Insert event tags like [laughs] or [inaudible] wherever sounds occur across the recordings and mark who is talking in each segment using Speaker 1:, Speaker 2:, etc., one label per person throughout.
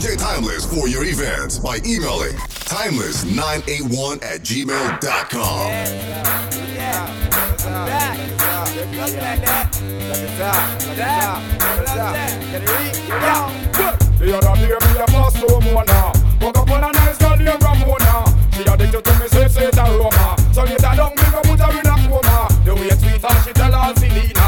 Speaker 1: DJ Timeless for your events by emailing timeless981 at gmail.com.
Speaker 2: The other day me a Woke up on a nice girl named Ramona She me So later me go put her in a coma The way she tell all Selena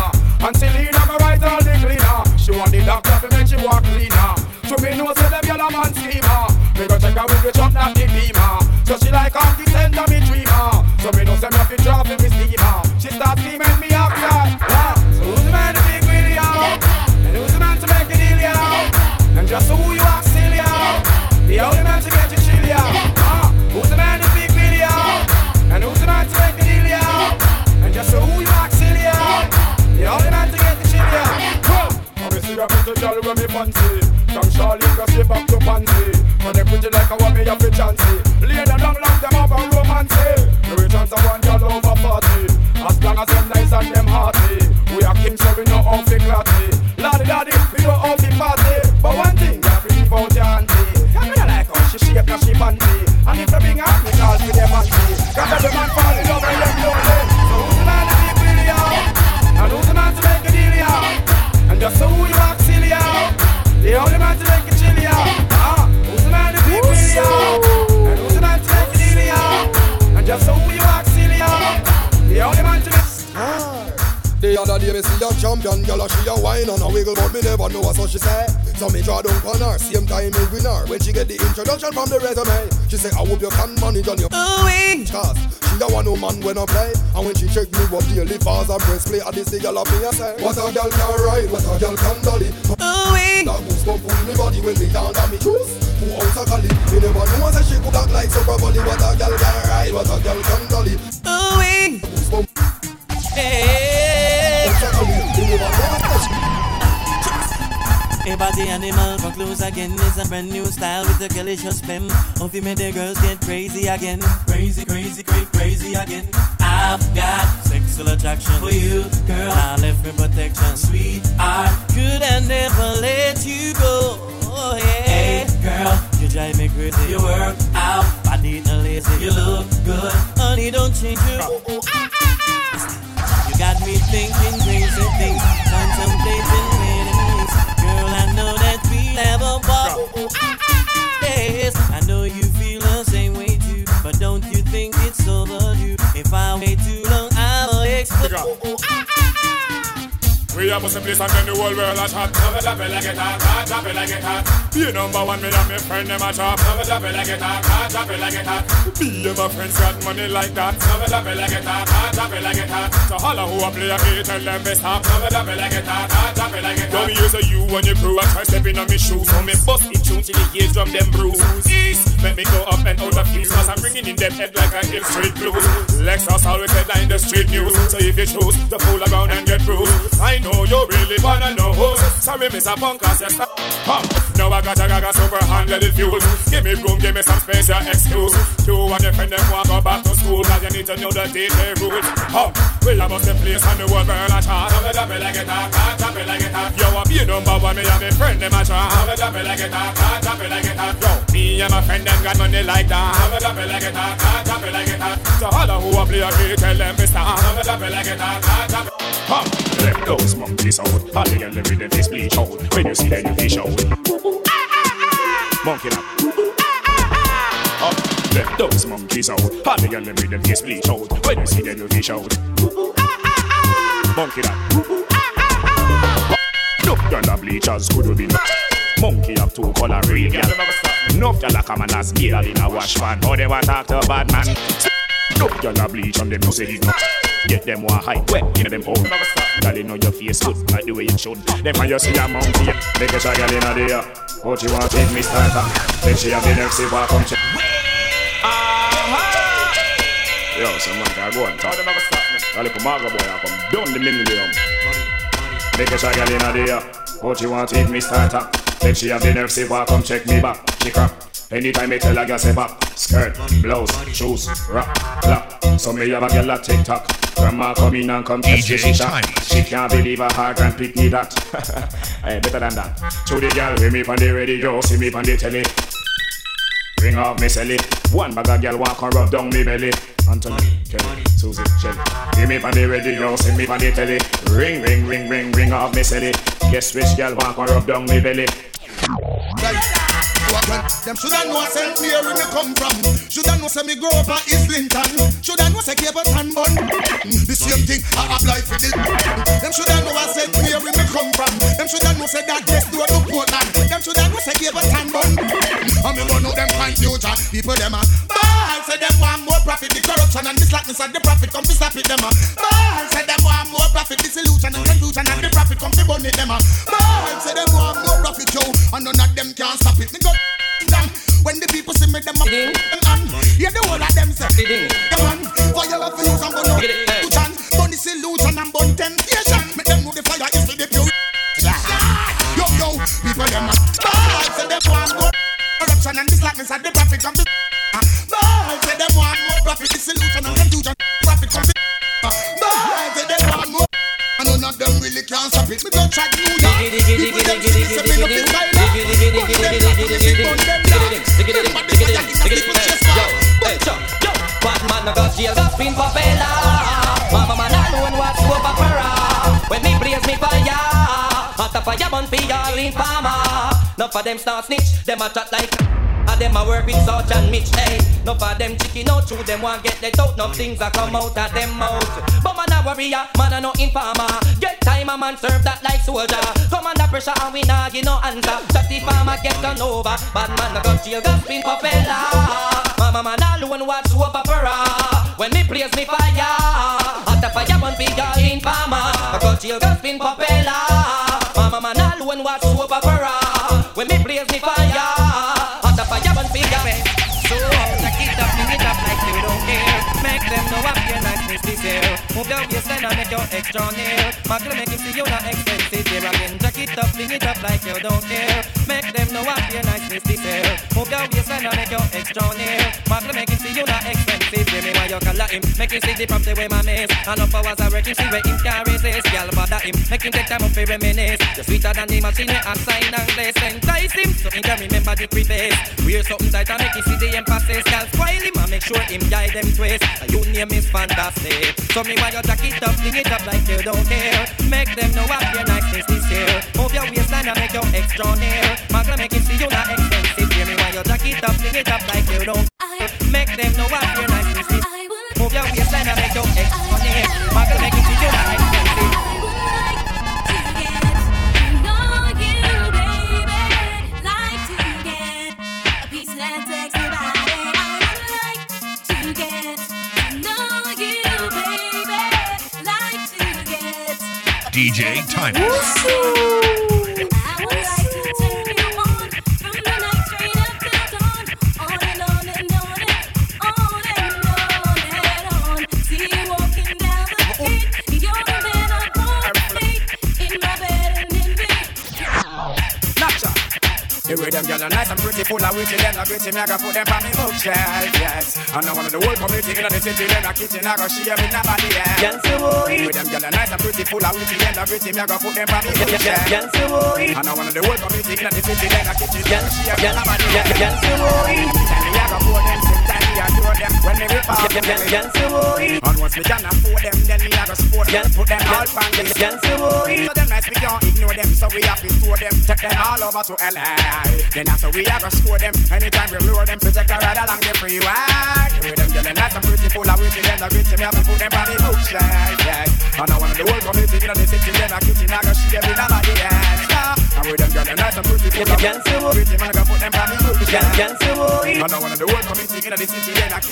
Speaker 2: Off the center me dreamer So me know say me have to drop me steamer She start screaming me up yeah. So who's the man to big video? And who's the man to make a deal yo? And just who you are still yo The only man to get you chill yo uh, Who's the man to big video? And who's the man to make a deal yo? And just so who you are still yo The only man to get you chill yo uh, Obviously a pretty girl when me fancy. From Charlotte go slip up to Pansy When they pretty like a me have a chancy Lay down long are
Speaker 3: see a champion girl, she a wine and a wiggle, but me never know what so she say. So me draw down on her, same time me win her. When she get the introduction from the resume, she say I hope you can manage on your Cause she a one woman when I play, and when she check me up daily, fast and press play, I this the girl of me I say, what a girl can ride, what a girl can dolly. That goose go pull me body when me down and me choose. Who out a me never know say she could act like super body. What a girl can ride, what a girl can dolly. Goose go
Speaker 4: A body animal for clothes again is a brand new style with a delicious spin. Hope you made the girls get crazy again. Crazy, crazy, crazy, crazy again. I've got sexual attraction for you, girl. I left for protection. Sweet, I could I never let you go. Oh, yeah. Hey, girl, you drive me crazy. You work out, body not lazy. You look good, honey. Don't change your. Ooh, ooh, ah, ah, ah. You got me thinking crazy things, We
Speaker 2: are most place and then the whole world a. Drop it, drop it like it hot, hot, drop it like it hot. Be number one, me and my friend them a chop. It, drop it like it hot, hot, drop it like it hot. Be and my friends got money like that. It, drop it like it hot, hot, drop it like it hot. So holla who a play a beat, tell them best. Drop it, drop it like it hot, hot, drop it like it hot. Don't use a you and your crew a try stepping on me shoes. So me bust it tune till the ears drum them bruise. East, make me go up and out of feel. Cause I'm bringing in them head like a hill street blues. Lexus always headline the street news. So if you choose to fool around and get bruised, I know you really wanna know who's Sorry, Mr. Punk, cause you're. Now I got a gaga super handle fuse. Give me room, give me some space, your excuse. You and your friend them want go back to school, cause you need to know the DJ rules. Huh. Well, I must the place and the world girl a chart. Drop it, it like it hot, hot, drop it like it hot. Yo, I be number one, me and my friend them a chart. Drop it, it like it hot, hot, drop it like it hot. Yo, me and my friend them got money like that. Drop it, it like it hot, hot, drop it like it hot. So all who a play tell them to stop. Drop it, it like it hot, hot, drop Huh. Let those monkeys out. All the with them face bleach out. When you see them, you fish out. Monkey up. Up. Let those monkeys out. All the with them face bleach out. When you see them, you fish out. Monkey up. No girl a bleachers could be. Monkey have two color real. Enough gyal a come and ask in a wash pan. How oh, they want to talk to a bad man? No gyal a bleach and them no say it no. Get them one high wet in them hole. Girl you know your face good like the way it should. Them when you see a monkey, make a shot girl in a day. What you want take me starter? Then she have the next if I come check. Yo, someone can go and talk. If a maga boy I come down the millennium. Make a shot girl in a day. What you want take me starter? Then she have the nerve say, "Walk, come check me back." She crap. Anytime I tell a girl say back, skirt, blouse, shoes, rock, clap. So me have a girl at TikTok. Grandma come in and come test
Speaker 5: DJ
Speaker 2: she shot. She can't believe her heart and pick me that. hey, [laughs] eh, better than that. To the girl, hear me on the radio, see me on the telly. Ring off me celly. One bag of girl walk and rub down me belly. Anthony, Kelly, Susie, Shelly. Hear me on the radio, see me on the telly. Ring, ring, ring, ring, ring off me celly. Guess which girl walk and rub down me belly.
Speaker 6: Them shoulda know where we me come from. Shoulda know say me grow up at Islington. Shoulda know say Cape bun. Mm, the same thing I apply for the. Them shoulda know where we me come from. Them shoulda know say that next door to Portland. Them shoulda know say Cape bun. Mm, and me out them confusion. People them a ball say them want more profit. The corruption and the slackness and the profit come to stop it them a ball say them want more profit. Disillusion and confusion and the profit come to burn it them a see me, them a them on. Yeah, the whole of them say, them on. Fire love for you, some burn out. Illusion, burn disillusion and burn temptation. Make them know the fire is for the pure. [laughs] Yo, yo, people them a ball. Say them want more corruption and slackness and the profit come to. Ball. Say them want more profit, disillusion and confusion. Profit come to. Ball. Say them want more. [laughs] And none of them really can't stop it. Me go track New York. People them say me no fit style. Burn
Speaker 7: None for them start snitch, them a chat like. And them a work with Sarge and Mitch, hey. No for them chicken out through them want get let out. No things a come out of them mouth. But man a warrior, ah, man a no informer. Get time a man serve that like soldier. Come under pressure and we nah give no answer. Shut the farmer get turned over. Bad man a go jail, go spin propeller. Mama man alone watch soap opera ah? When me blaze me fire Hot a fire burn for your informer. I got jail, go spin propeller. Mama man alone watch soap opera When me blaze me fire Hot a fire burn for your So take it up, it up like you don't care Make them know up your niceness this year Move your waistline and make your extra near Muggle make him see you not expensive here again Jack it up, bring it up like you don't care Make them know up your niceness this year Move your waistline and make your extra near Muggle make him see you not expensive Give me why you call him? Make him see the property where my miss. And up hours I work him see where him can resist. Girl bother him. Make him take time up for reminisce. You're sweeter than the machine I sign and place Entice him so he can remember the preface. Wear something tight and make him see the emphasis. Girl spoil him and make sure him guide them twist. And your name is fantastic. So me why you jack it up, fling it up like you don't care? Make them know what your niceness is here Move your waistline and make your extra near. Magna make him see you not expensive Hear me why you jack it up, fling it up like you don't care Make them know what your niceness is Move your waistline and make your extra near Magna make him see you not expensive
Speaker 5: DJ Tiny.
Speaker 2: Pretty, them a gritty, me I go put them on me bookshelf, yes. And now one of the whole community in the city, them a kitchen, I go share with nobody else. The way them gyal are nice and pretty, full of witty, them a gritty, me I go put them on me bookshelf. And now one of the whole community in the city, them a kitchen, I go share with nobody else. Anytime me I go pour them, when me rip off them, and once me can afford them, then me I go support them, put them all on the So them nice, we can't ignore them, so we have to store them, take them all over to LA. Then after we are gonna score them, anytime we lure them, protect a ride along the freeway. The way them girls nice and pretty, full of witty, them the gritty, me have to put them on the bookshelf, yeah. And I want the whole community in the city, them a kitchen, I go share with nobody else. yeah. And with them girls nice and pretty, full of witty, man, I go put them on the bookshelf. And I want the whole community in the city, them a kitchen,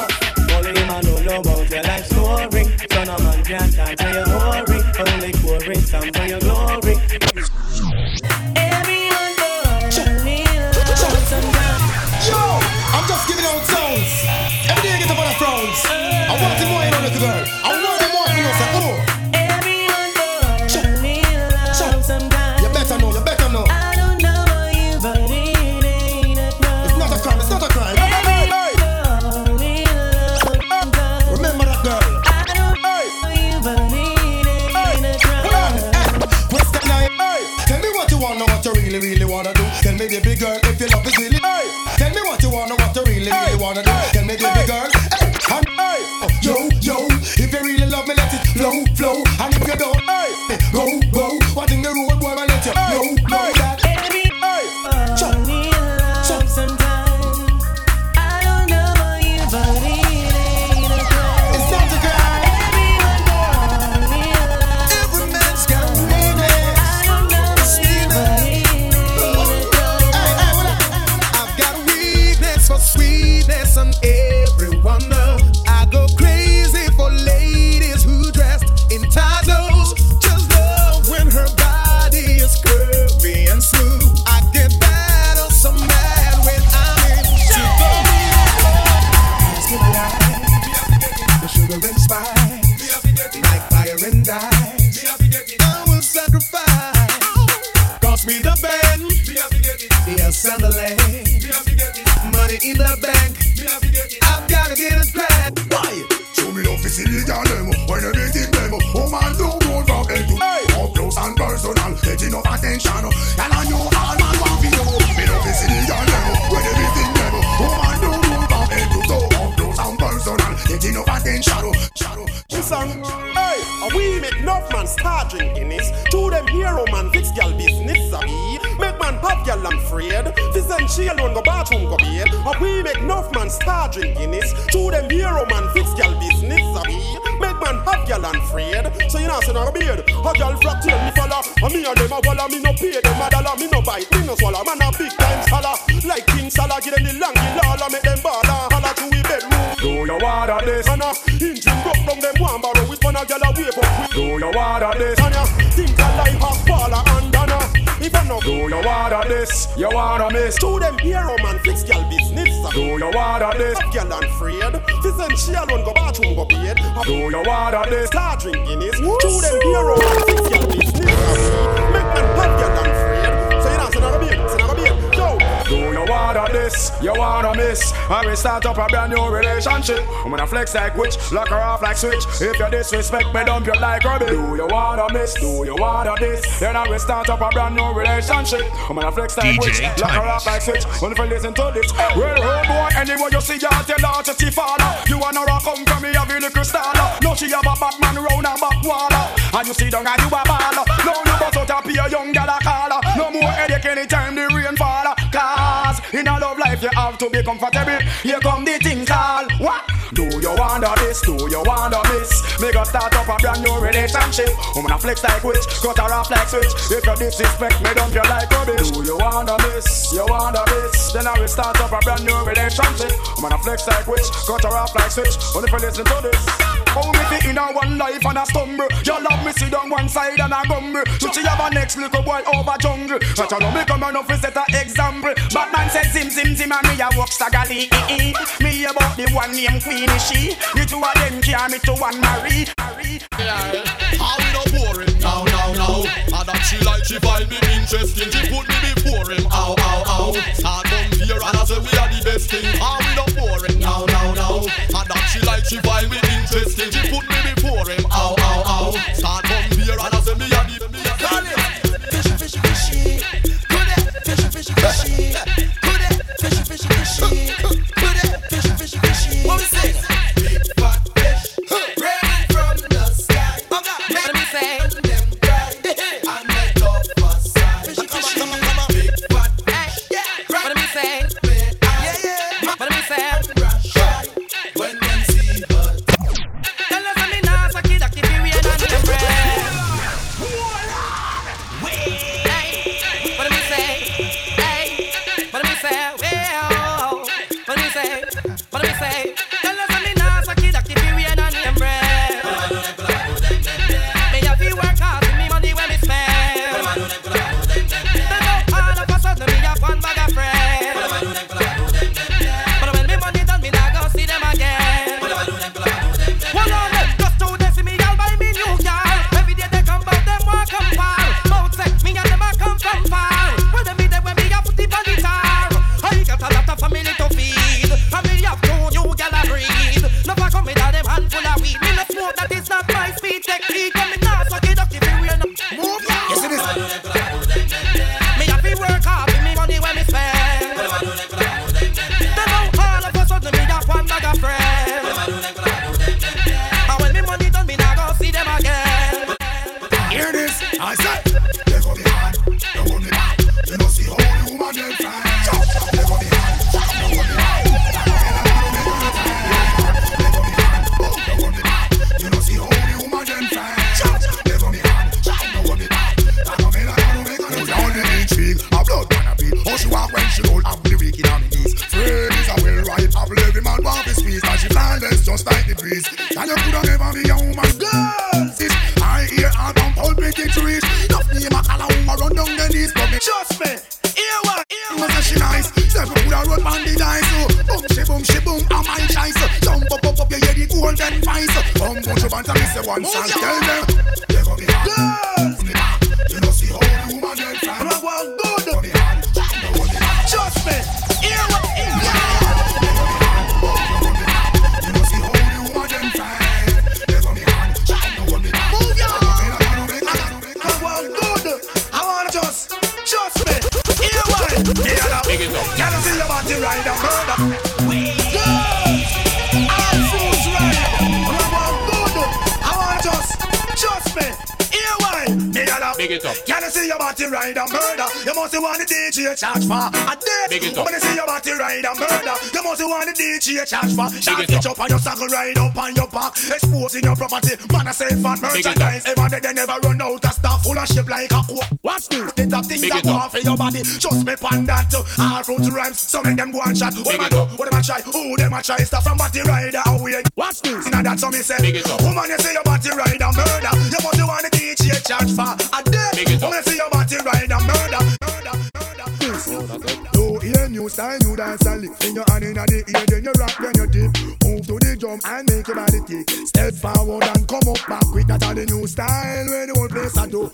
Speaker 8: So no man can not tell your worry. Only quarry some for your
Speaker 2: afraid. This and she alone go bathroom go bed. A we make enough man start drinking this. To them hero man fix gal business, sabi. Make man have gal I'm afraid. So you know say no beard. A gal flock till me follow. A me and them a walla me no pay them a dollar. Me no bite, me no swallow. Man a big time scholar. Like King Salah, give them the long lala. Make them baller. Holla to we bedroom. Do you water this? And a engine go from them one barrow with man a gal a wave up. Do you water this? And a do you water this? You wanna miss? To them hero man fix gal business. Do you want water this? Gal and afraid. This and she alone go bathroom go bed. Do you water this? Start drinking this. To them hero man fix gal business. Make man have gal and Do you water this? You wanna miss? I will start up a brand new relationship. I'm gonna flex like witch, lock her off like switch. If you disrespect me, dump you like rubbish. Do you wanna miss? Do you wanna this? Then I will start up a brand new relationship. I'm gonna flex like
Speaker 9: DJ
Speaker 2: witch, lock her off like switch. Only you listen to this. Well, oh boy, anywhere you see her, tell her to see father. You wanna rock come from me, have a little star. No, she have a Batman round and back wall. And you see down and you a baller. No, you bust out a young gal a caller. No more headache anytime the rain fall. Cause in a love life you have to be comfortable. Here come the thing call. What? Do you wonder this? Do you wonder miss? Me go start up a brand new relationship. I'm flex like witch, cut her off like switch. If you disrespect me, dump you like rubbish. Do you wonder miss? You wonder this? Then I will start up a brand new relationship. I'm flex like witch, cut her off like switch. Only if you listen to this. How me fit in a one life and a stumble. You love me sit down one side and a gumble. So she have a next little boy over jungle. But you know me come enough to set a example. Batman said zim zim zim and me a walk staggerly. Me about the one name Queenie she. The two of them carry me to one Marie. Marie.
Speaker 10: How we no boring? Now, now, now. That she like she find me interesting. She put me before him. Ow, ow, ow. Start from here and I say we are the best thing. How we no boring? Now, now, now. That she like she find me interesting.
Speaker 11: One song. Can I see your body ride and murder? You must want the DJ charge for a day. When I see your body ride and murder, you must want the DJ charge for. Shot
Speaker 12: it up.
Speaker 11: on your saddle, ride up on your back, exposing your property. Man, I say fat
Speaker 12: Big it up.
Speaker 11: merchandise. Ever they, they never run out of stuff full of shape like a coke. Watch this, the top things that go off in your body. Just me pan that. All fruit rhymes, some of them go and shot. What
Speaker 12: Big
Speaker 11: them a
Speaker 12: it
Speaker 11: do? What them a try? Who them a try? Stuff from body rider away. Watch this, now that's how me say.
Speaker 12: Big it up.
Speaker 11: Woman, you say your body rider murder. You must want the DJ charge for a day.
Speaker 12: It up.
Speaker 11: You say your body rider murder, murder, murder. You hear new style, new dance and lick in your hand in the ear, then you rock, then you dip. Move to the drum and make your body kick. Step forward and come up back quick. That are the new style where the whole place I do.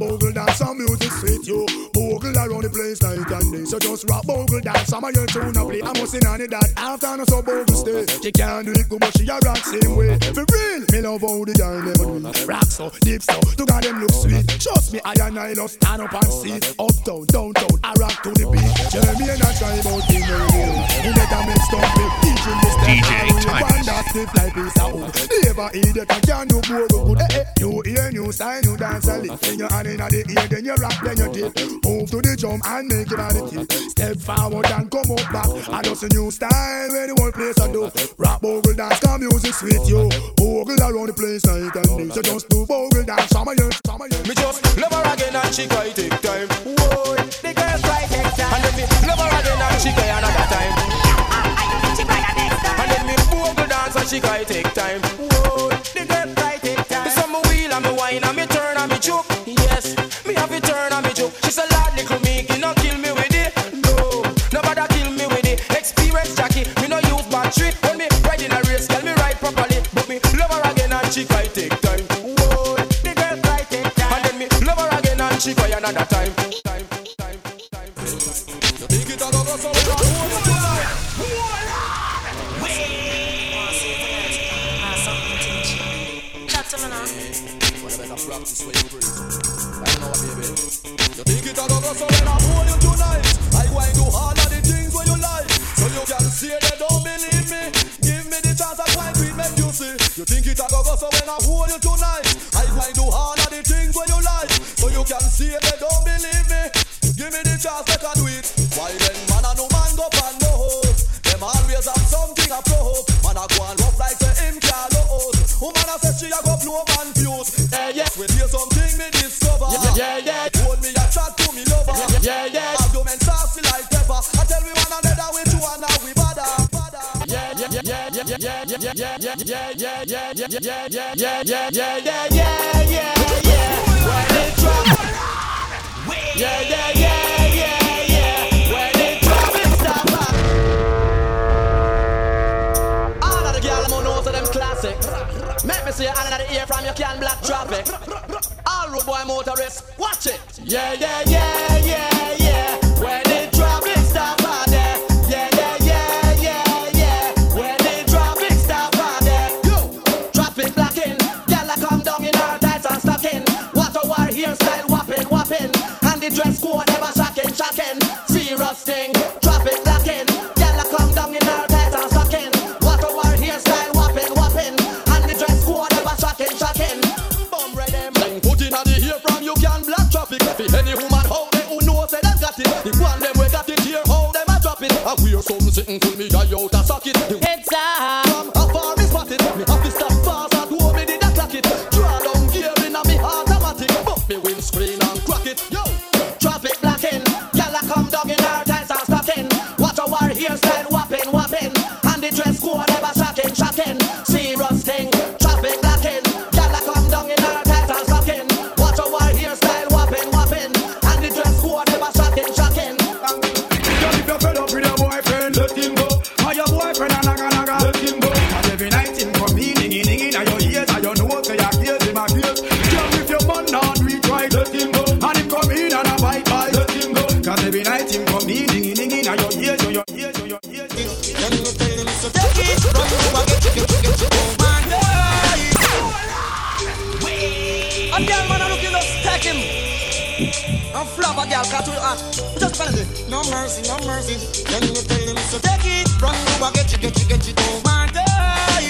Speaker 11: Bogle dance, some music sweet you. Bogle around the place night and day. So just rock bogle dance, some of your tune a play. I'm missing on it that after no so bogle stay. She can't do it she a rock same way. For real, me love how the girl never do. Rock so, deep so, to God them look sweet. Trust me, I and I love stand up and. Uptown, downtown, I rock to the beat. Jeremy and I try about him radio. He let a mix up me. DJ Mr.
Speaker 9: DJ
Speaker 11: Harold,
Speaker 9: Timeless.
Speaker 11: Stiff like piece of wood. Never idiot, I can't do bogle good. Eh, eh. You hear new dance and lick. Then you hand in the ear, then you rock, then you dip. Move to the drum and make it your body tip. Step forward and come up back. I just a new style where the whole place I do. Rock bogle dance, come music sweet you. Bogle around the place night and day. So just do bogle dance, summer year, summer year.
Speaker 10: Me just love her again and she cry take time. Whoa, the girl cry take time. And then me love her again and she cry another time. And then me bogle dance and she cry take time. Whoa, the girl cry take time. So me wheel and me wine and me turn and me choke. Yes, me have to turn and me choke. She say, Lord, little me,
Speaker 12: yeah, yeah, yeah, yeah, yeah, yeah, yeah, yeah, yeah, yeah, yeah, yeah, yeah. When it drop. Yeah, yeah, yeah, yeah, yeah. When it drop, it stop.
Speaker 13: All of the girl I'm know to them classic. Make me see you under the ear from your can black traffic. All road boy motorists, watch it.
Speaker 12: Yeah, yeah, yeah, yeah,
Speaker 13: disgusting. Traffic come down in our tight and sucking. Hairstyle whopping, whopping. And the dress shocking, shocking.
Speaker 12: Hair from you can traffic. Any they who
Speaker 14: got it. The one them we got here how them a
Speaker 15: drop it. I wear sitting me
Speaker 2: out girl, cut to your heart. Just fancy.
Speaker 15: No mercy, no mercy. Then you tell him so take it from you and get you, get you, get you. Oh my God.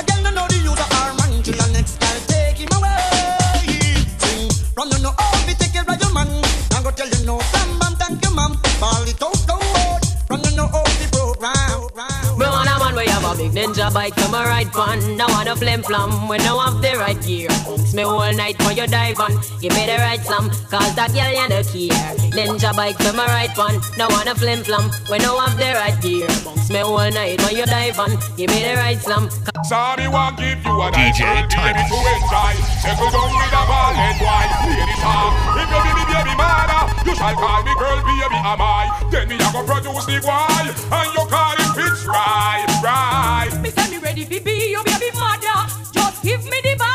Speaker 15: A girl don't know the use of her man till the next girl take him away. Sing from you know oh, how to take care of your man. I'm gonna tell you no, bam bam, thank you mom. Ball it out, go out. From you know how the program.
Speaker 16: Me want a man we have a big ninja bike to my ride fun. I want a flim flam when I have the right gear. Books me all night for you dive on. Give me the right slam, cause that girl you no care. Ninja bike to my ride fun. Now want a flim flam when I have the right gear. Books me all night when you dive on. Give me the right slam.
Speaker 14: Sorry, want give you a nice
Speaker 9: DJ
Speaker 14: one, baby,
Speaker 9: Timeless.
Speaker 14: to enjoy. Settle down with a ball head wide, lady talk. If you be me baby mother, you shall call me girl, baby, am I? Then me a go produce the boy, and you call him Fitz right, right.
Speaker 17: Me say me ready fi be your baby mother. Just give me the ballet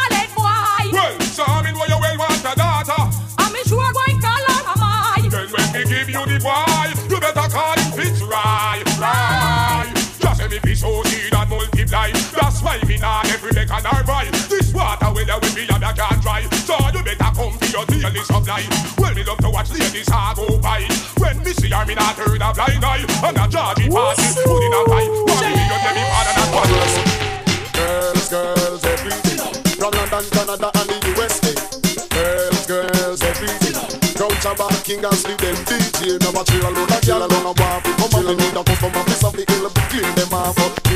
Speaker 14: and multiply. That's why me not every make an right. This water will with me and I can't dry. So you better come to your daily supply. Well, me love to watch ladies hard go by. When me see her, me not turn a blind eye. And a Georgie party, put in a tie. One million, let me father that one.
Speaker 18: Girls, girls, everything. From London, Canada, and the USA. Girls, girls, everything. Crouch about King and sleep them DJ. Now watch you alone, that girl alone a walk. Come on, need a customer, piece of the hill, clean them off.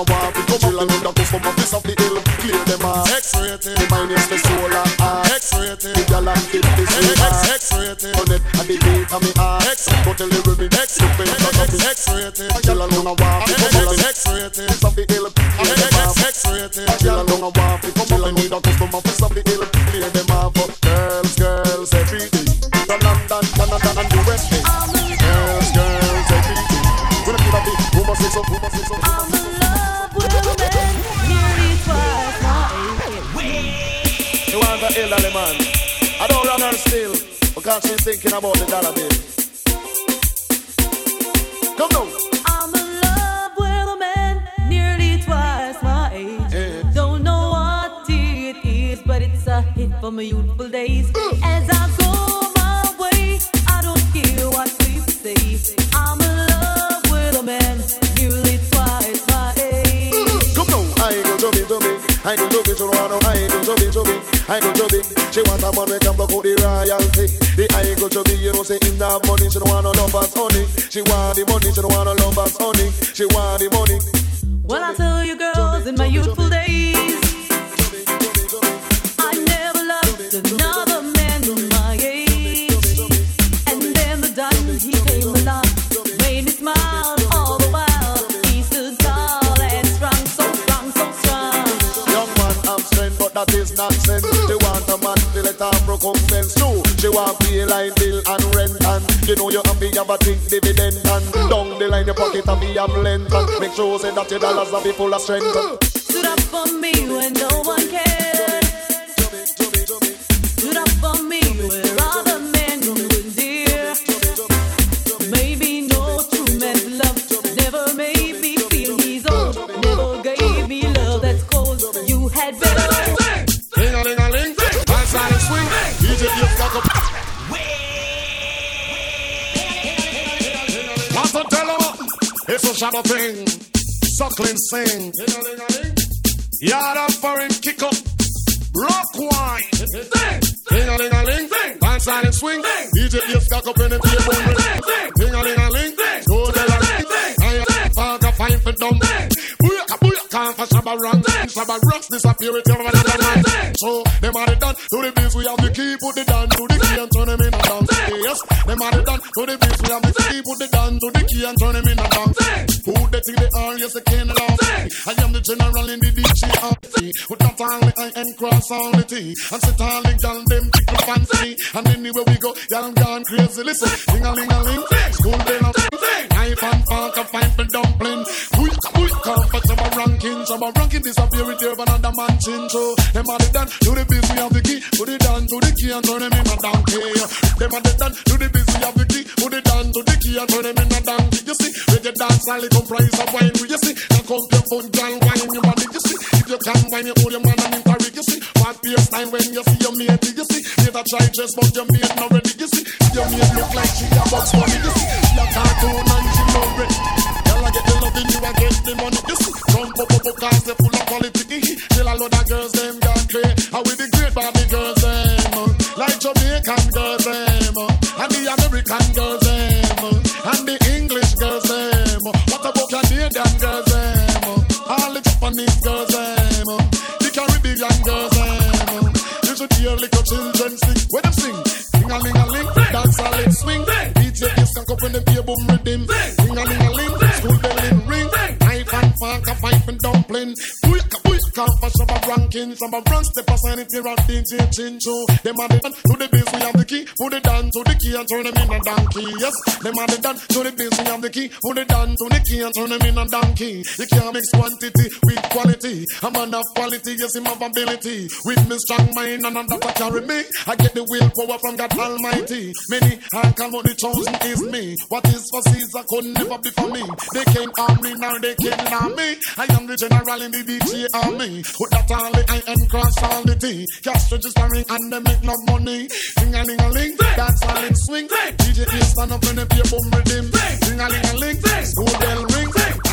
Speaker 18: Chill alone, that girl alone a walk. Come on, need a piece of the hill, clean them off. X-rated, my name's the solar art. X-rated, the girl and keep this X, X-rated, on it, and the beat of me heart. X, go tell the rhythm, X, the pain of me. X-rated, girl alone a walk. Come on, X-rated, piece of the because she's thinking about the dollar bill. Come now.
Speaker 8: I'm in love with a man nearly twice my age. Don't know what it is, but it's a hit for my youthful days. Mm. As I go my way, I don't care what people say. I'm
Speaker 18: I go jumping, so I know I go jumping, jumping. I go jumping. She want a man we can block out the royalty. The I go jumping, you know say in that money. She don't want no love as honey. She want the money, she don't want no love as honey. She want the money.
Speaker 8: Well, I tell you, girls, in my youthful days, I never loved another
Speaker 18: nonsense. Mm. She want a man to let her broke up fence too. She want pay line bill and rent and you know you to have a think dividend and mm. down the line your pocket be have mm. length and make sure say that your dollars have be full of strength.
Speaker 8: Stood up for me when no one cared. Stood up for me where
Speaker 18: To tell 'em, it's a shadow thing. Suckling sing. Yard up for him, kick up. Rock wine. Ding a ling a ling, dance and swing. DJ you stuck up in the table. Ding a ling a ling, go tell 'em. I father find for dumb. Booyaka for Shabba rock. Shabba rocks disappear with your man. So them are the done to the beats we have the key put the down to the key and turn them in a dance. Yes, them are the done to the beats we have the key put the down to the key and turn them in a dance. Who they think they are
Speaker 1: yes, I can't love. I am the general in the DJ army. With not only I and cross all the T. And sit all the gal, them tickle fancy. And anywhere we go, y'all gone crazy. Listen, ding a ling a ling, school bell. Knife and fork, a for dumpling. Quick, quick, comfort, some a ranking. Shabba Ranking disappear with you, another man chin. So, them are the done, to the we have the key. Put it down to the key and turn them in a donkey. Them are the done, to the we have the key. Put it down to the key and turn them in a donkey. You see, reggae dance, all it comprise of wine. You see, now come your phone, girl, wine your body. You see, if you can wine, you hold your man and interrogate. You see, what your style when you see your mate. You see, you try just but your mate not ready. You see, ranking, Shabba Rank step aside it here at DJ Chincho. Them are the to the we have the key. Put it down to the key and turn them in a donkey. Yes, them are the done to the base, we have the key. Put it down to the key and turn them in a donkey. You can't mix quantity with quality. A man of quality, yes, him have ability. With me strong mind and under to carry me. I get the willpower from God Almighty. Many are come but the chosen is me. What is for Caesar could never be for me. They can't harm me, now they can't harm me. I am the general in the DJ army. Put that all the I and cross all the T. Cash registering and they make no money. Sing a ling a ling, dance all in swing. DJ is stand up when they play boom rhythm. Sing a ling a ling, school bell ring.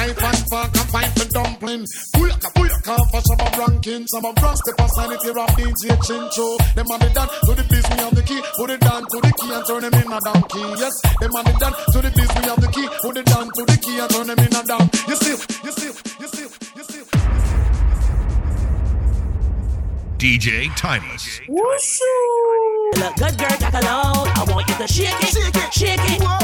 Speaker 1: Knife and fork and pipe and dumpling. Booyaka, booyaka for Shabba Ranking. Some of rank step it here of DJ Chincho. Them are the done to the biz, we have the key. Put it down to the key and turn them in a donkey. Yes, them are the done to the biz, we have the key. Put it down to the key and turn them in a down. You see, you see, you see,
Speaker 9: DJ Timeless.
Speaker 19: Look good, girl, take. I want you to shake it, shake it, shake it.